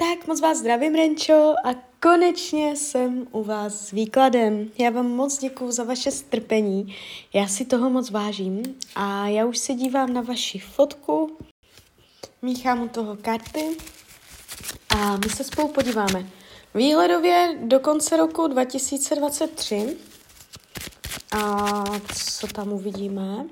Tak moc vás zdravím, Renčo, a konečně jsem u vás s výkladem. Já vám moc děkuju za vaše strpení, já si toho moc vážím a já už se dívám na vaši fotku, míchám u toho karty a my se spolu podíváme. Výhledově do konce roku 2023 a co tam uvidíme?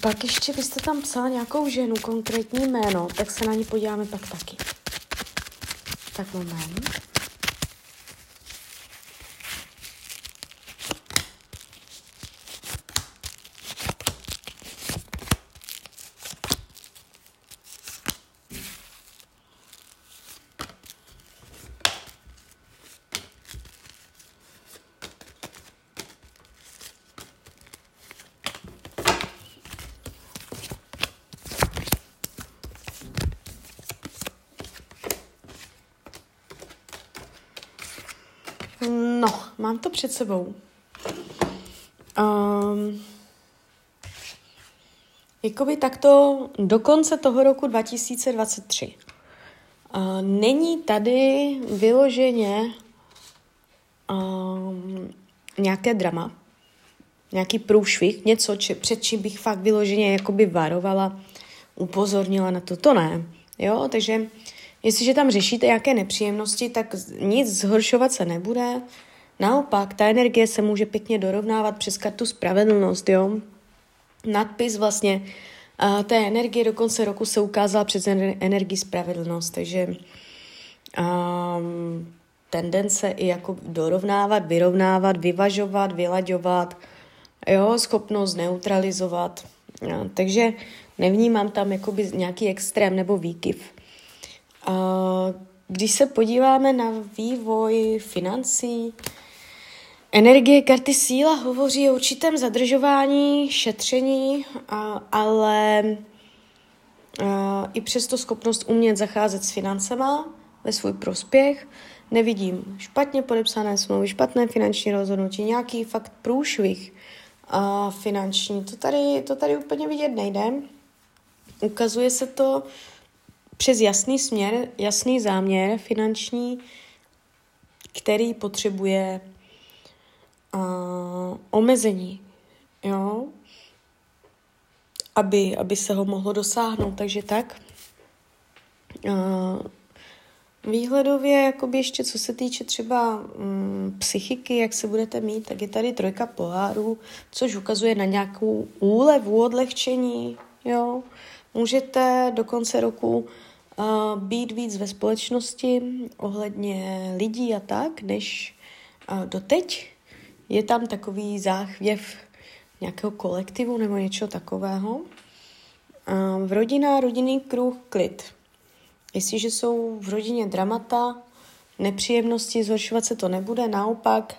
Pak ještě vy jste tam psala nějakou ženu, konkrétní jméno, tak se na ní podíváme pak taky. Tak moment. No, mám to před sebou. Um, jakoby takto do konce toho roku 2023. Uh, není tady vyloženě um, nějaké drama, nějaký průšvih, něco, či, před čím bych fakt vyloženě jakoby varovala, upozornila na to, to ne. Jo, takže jestliže tam řešíte nějaké nepříjemnosti, tak nic zhoršovat se nebude, Naopak, ta energie se může pěkně dorovnávat přes kartu spravedlnost, jo. Nadpis vlastně uh, té energie do konce roku se ukázala přes energii spravedlnost, takže um, tendence i jako dorovnávat, vyrovnávat, vyvažovat, vylaďovat, jo, schopnost neutralizovat. Jo, takže nevnímám tam jakoby nějaký extrém nebo výkyv. Uh, když se podíváme na vývoj financí, Energie karty síla hovoří o určitém zadržování, šetření, ale i přesto schopnost umět zacházet s financema ve svůj prospěch. Nevidím špatně podepsané smlouvy, špatné finanční rozhodnutí, nějaký fakt průšvih finanční. To tady, to tady úplně vidět nejde. Ukazuje se to přes jasný směr, jasný záměr finanční, který potřebuje uh, omezení, jo, aby, aby se ho mohlo dosáhnout, takže tak. Uh, výhledově, jakoby ještě co se týče třeba um, psychiky, jak se budete mít, tak je tady trojka pohárů, což ukazuje na nějakou úlevu, odlehčení, jo. Můžete do konce roku uh, být víc ve společnosti ohledně lidí a tak, než uh, doteď, je tam takový záchvěv nějakého kolektivu nebo něčeho takového. A v rodina, rodinný kruh, klid. Jestliže jsou v rodině dramata, nepříjemnosti, zhoršovat se to nebude, naopak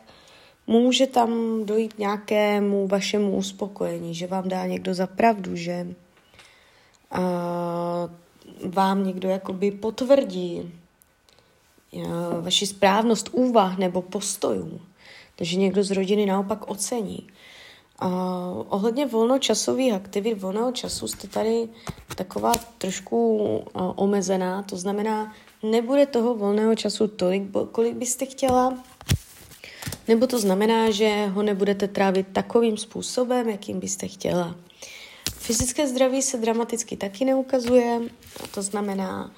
může tam dojít nějakému vašemu uspokojení, že vám dá někdo za pravdu, že a, vám někdo jakoby potvrdí vaši správnost úvah nebo postojů. Takže někdo z rodiny naopak ocení. A ohledně volnočasových aktivit, volného času jste tady taková trošku omezená, to znamená, nebude toho volného času tolik, kolik byste chtěla, nebo to znamená, že ho nebudete trávit takovým způsobem, jakým byste chtěla. Fyzické zdraví se dramaticky taky neukazuje, to znamená,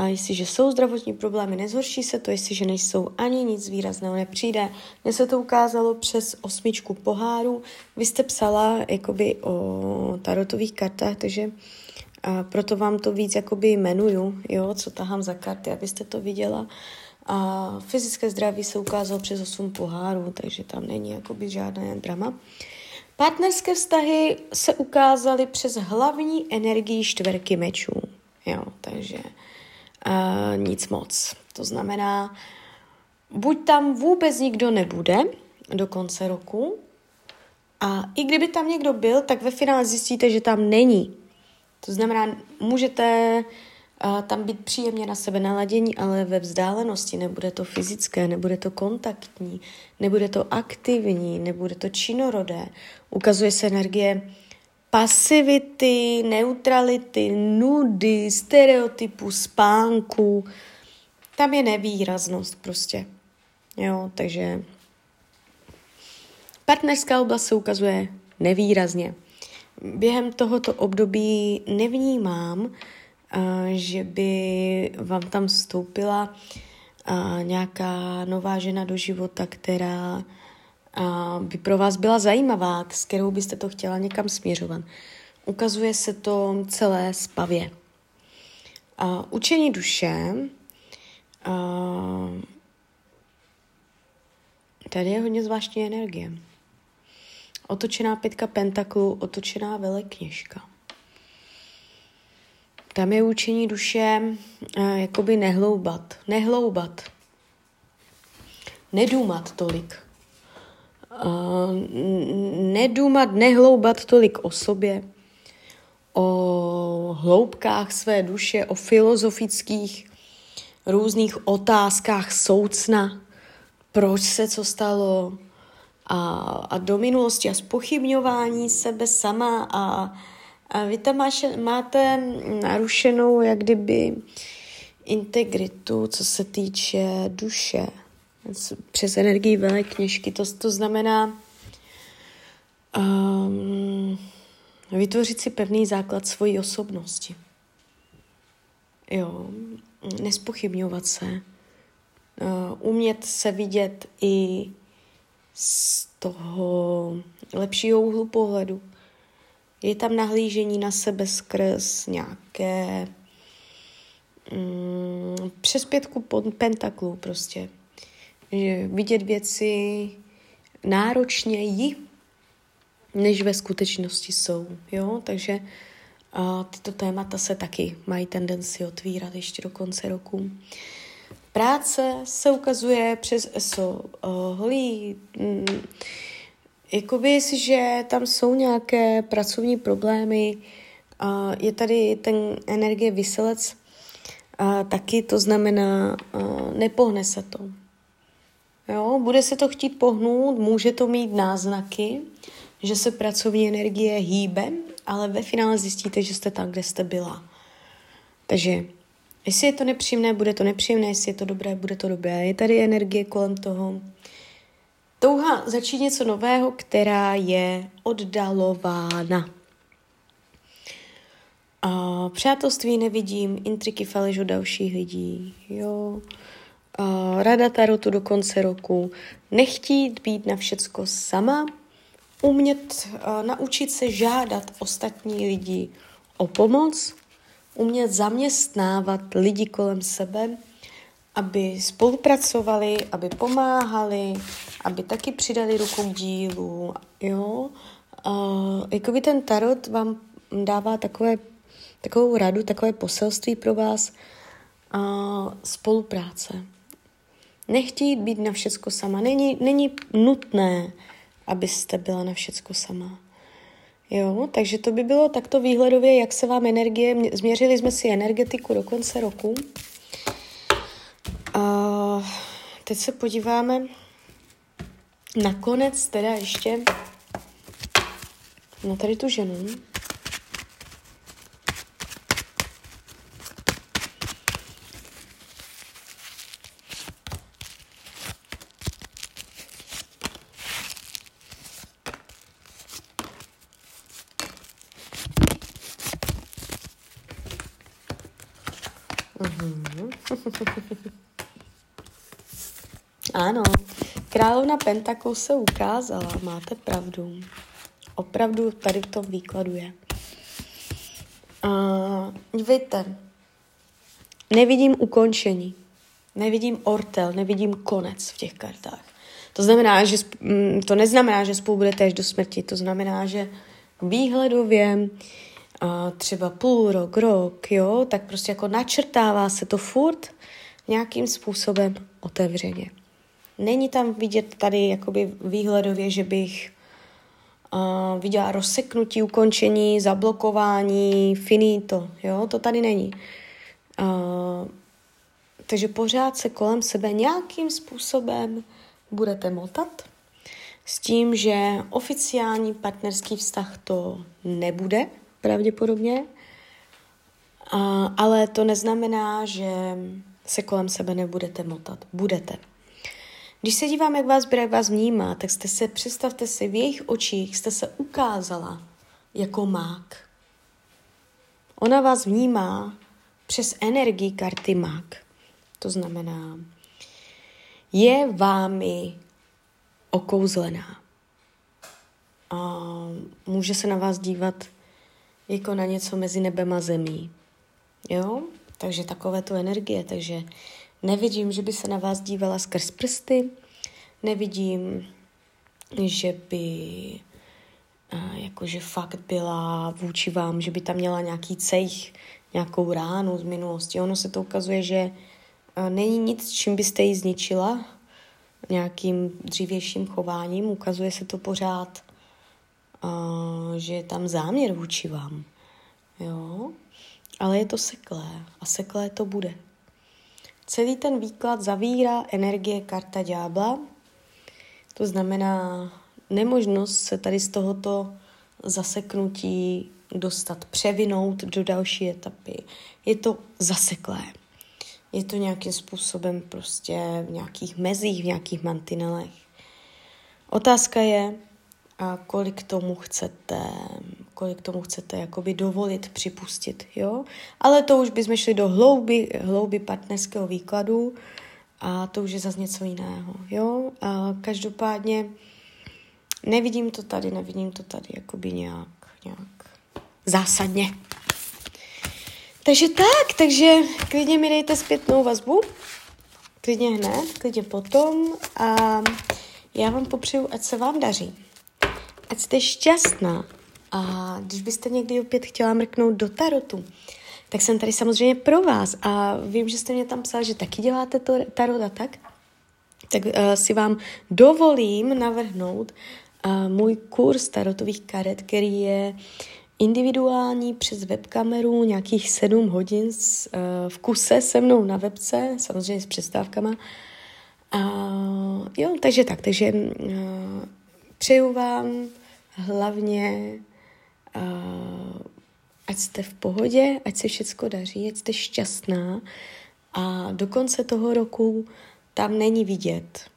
a jestliže jsou zdravotní problémy, nezhorší se to, jestliže nejsou ani nic výrazného nepřijde. Mně se to ukázalo přes osmičku poháru. Vy jste psala jakoby o tarotových kartách, takže a proto vám to víc jakoby jmenuju, jo, co tahám za karty, abyste to viděla. A fyzické zdraví se ukázalo přes osm pohárů, takže tam není jakoby žádné drama. Partnerské vztahy se ukázaly přes hlavní energii čtverky mečů. Jo, takže uh, nic moc. To znamená, buď tam vůbec nikdo nebude do konce roku, a i kdyby tam někdo byl, tak ve finále zjistíte, že tam není. To znamená, můžete uh, tam být příjemně na sebe naladění, ale ve vzdálenosti nebude to fyzické, nebude to kontaktní, nebude to aktivní, nebude to činorodé. Ukazuje se energie pasivity, neutrality, nudy, stereotypu, spánku. Tam je nevýraznost prostě. Jo, takže partnerská oblast se ukazuje nevýrazně. Během tohoto období nevnímám, že by vám tam vstoupila nějaká nová žena do života, která by pro vás byla zajímavá, s kterou byste to chtěla někam směřovat. Ukazuje se to celé spavě. Učení duše tady je hodně zvláštní energie. Otočená pětka pentaklu, otočená velekněžka. Tam je učení duše jakoby nehloubat. Nehloubat. Nedůmat tolik. Nedůmat, nehloubat tolik o sobě, o hloubkách své duše, o filozofických různých otázkách soucna, proč se co stalo a, a do minulosti a spochybňování sebe sama a a vy tam máš, máte narušenou jak kdyby integritu, co se týče duše. Přes energii velké kněžky. To, to znamená um, vytvořit si pevný základ svojí osobnosti. Jo, nespochybňovat se. Uh, umět se vidět i z toho lepšího úhlu pohledu je tam nahlížení na sebe skrz nějaké mm, přes pětku pentaklů prostě. Že vidět věci náročněji, než ve skutečnosti jsou. Jo? Takže a tyto témata se taky mají tendenci otvírat ještě do konce roku. Práce se ukazuje přes ESO. Uh, holí, mm, Jakoby, jestliže tam jsou nějaké pracovní problémy, uh, je tady ten energie vyselec uh, taky, to znamená, nepohne se to. Jo, bude se to chtít pohnout, může to mít náznaky, že se pracovní energie hýbe, ale ve finále zjistíte, že jste tam, kde jste byla. Takže jestli je to nepříjemné, bude to nepříjemné, jestli je to dobré, bude to dobré. Je tady energie kolem toho. Touha začít něco nového, která je oddalována. A přátelství nevidím, intriky faleš od dalších lidí, jo. A rada tarotu do konce roku. Nechtít být na všecko sama, umět, a naučit se žádat ostatní lidi o pomoc, umět zaměstnávat lidi kolem sebe, aby spolupracovali, aby pomáhali, aby taky přidali ruku k dílu, jo. Uh, jakoby ten tarot vám dává takové, takovou radu, takové poselství pro vás uh, spolupráce. Nechtít být na všecko sama. Není, není nutné, abyste byla na všecko sama. Jo, takže to by bylo takto výhledově, jak se vám energie, změřili jsme si energetiku do konce roku. A teď se podíváme nakonec teda ještě na tady tu ženu. Ano, královna Pentaků se ukázala, máte pravdu. Opravdu tady v tom výkladu je. Víte, nevidím ukončení, nevidím ortel, nevidím konec v těch kartách. To znamená, že mm, to neznamená, že spolu budete až do smrti, to znamená, že výhledově uh, třeba půl rok, rok, jo, tak prostě jako načrtává se to furt nějakým způsobem otevřeně. Není tam vidět tady jakoby výhledově, že bych uh, viděla rozseknutí, ukončení, zablokování, finito, jo, to tady není. Uh, takže pořád se kolem sebe nějakým způsobem budete motat, s tím, že oficiální partnerský vztah to nebude pravděpodobně, a, ale to neznamená, že se kolem sebe nebudete motat. Budete. Když se dívám, jak vás jak vás vnímá, tak jste se, představte si, v jejich očích jste se ukázala jako mák. Ona vás vnímá přes energii karty mák. To znamená, je vámi okouzlená. A může se na vás dívat jako na něco mezi nebem a zemí. Jo? Takže takové to energie. Takže nevidím, že by se na vás dívala skrz prsty, nevidím, že by jakože fakt byla vůči vám, že by tam měla nějaký cejch, nějakou ránu z minulosti. Ono se to ukazuje, že není nic, čím byste ji zničila nějakým dřívějším chováním. Ukazuje se to pořád, že je tam záměr vůči vám. Jo? Ale je to seklé a seklé to bude. Celý ten výklad zavírá energie karta ďábla, to znamená nemožnost se tady z tohoto zaseknutí dostat, převinout do další etapy. Je to zaseklé. Je to nějakým způsobem prostě v nějakých mezích, v nějakých mantinelech. Otázka je, a kolik tomu chcete, kolik tomu chcete jakoby dovolit, připustit, jo. Ale to už bychom šli do hlouby, hlouby partnerského výkladu a to už je zase něco jiného, jo. A každopádně nevidím to tady, nevidím to tady jakoby nějak, nějak zásadně. Takže tak, takže klidně mi dejte zpětnou vazbu, klidně hned, klidně potom a já vám popřeju, ať se vám daří ať jste šťastná. A když byste někdy opět chtěla mrknout do tarotu, tak jsem tady samozřejmě pro vás. A vím, že jste mě tam psal, že taky děláte to tarot a tak. Tak uh, si vám dovolím navrhnout uh, můj kurz tarotových karet, který je individuální přes webkameru, nějakých sedm hodin s, uh, v kuse se mnou na webce, samozřejmě s přestávkama. Uh, jo, takže tak, takže uh, přeju vám hlavně uh, ať jste v pohodě, ať se všechno daří, ať jste šťastná a do konce toho roku tam není vidět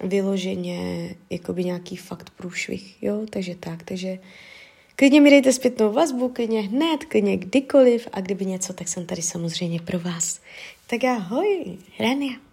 vyloženě jakoby nějaký fakt průšvih, jo, takže tak, takže klidně mi dejte zpětnou vazbu, klidně hned, klidně kdykoliv a kdyby něco, tak jsem tady samozřejmě pro vás. Tak ahoj, Rania.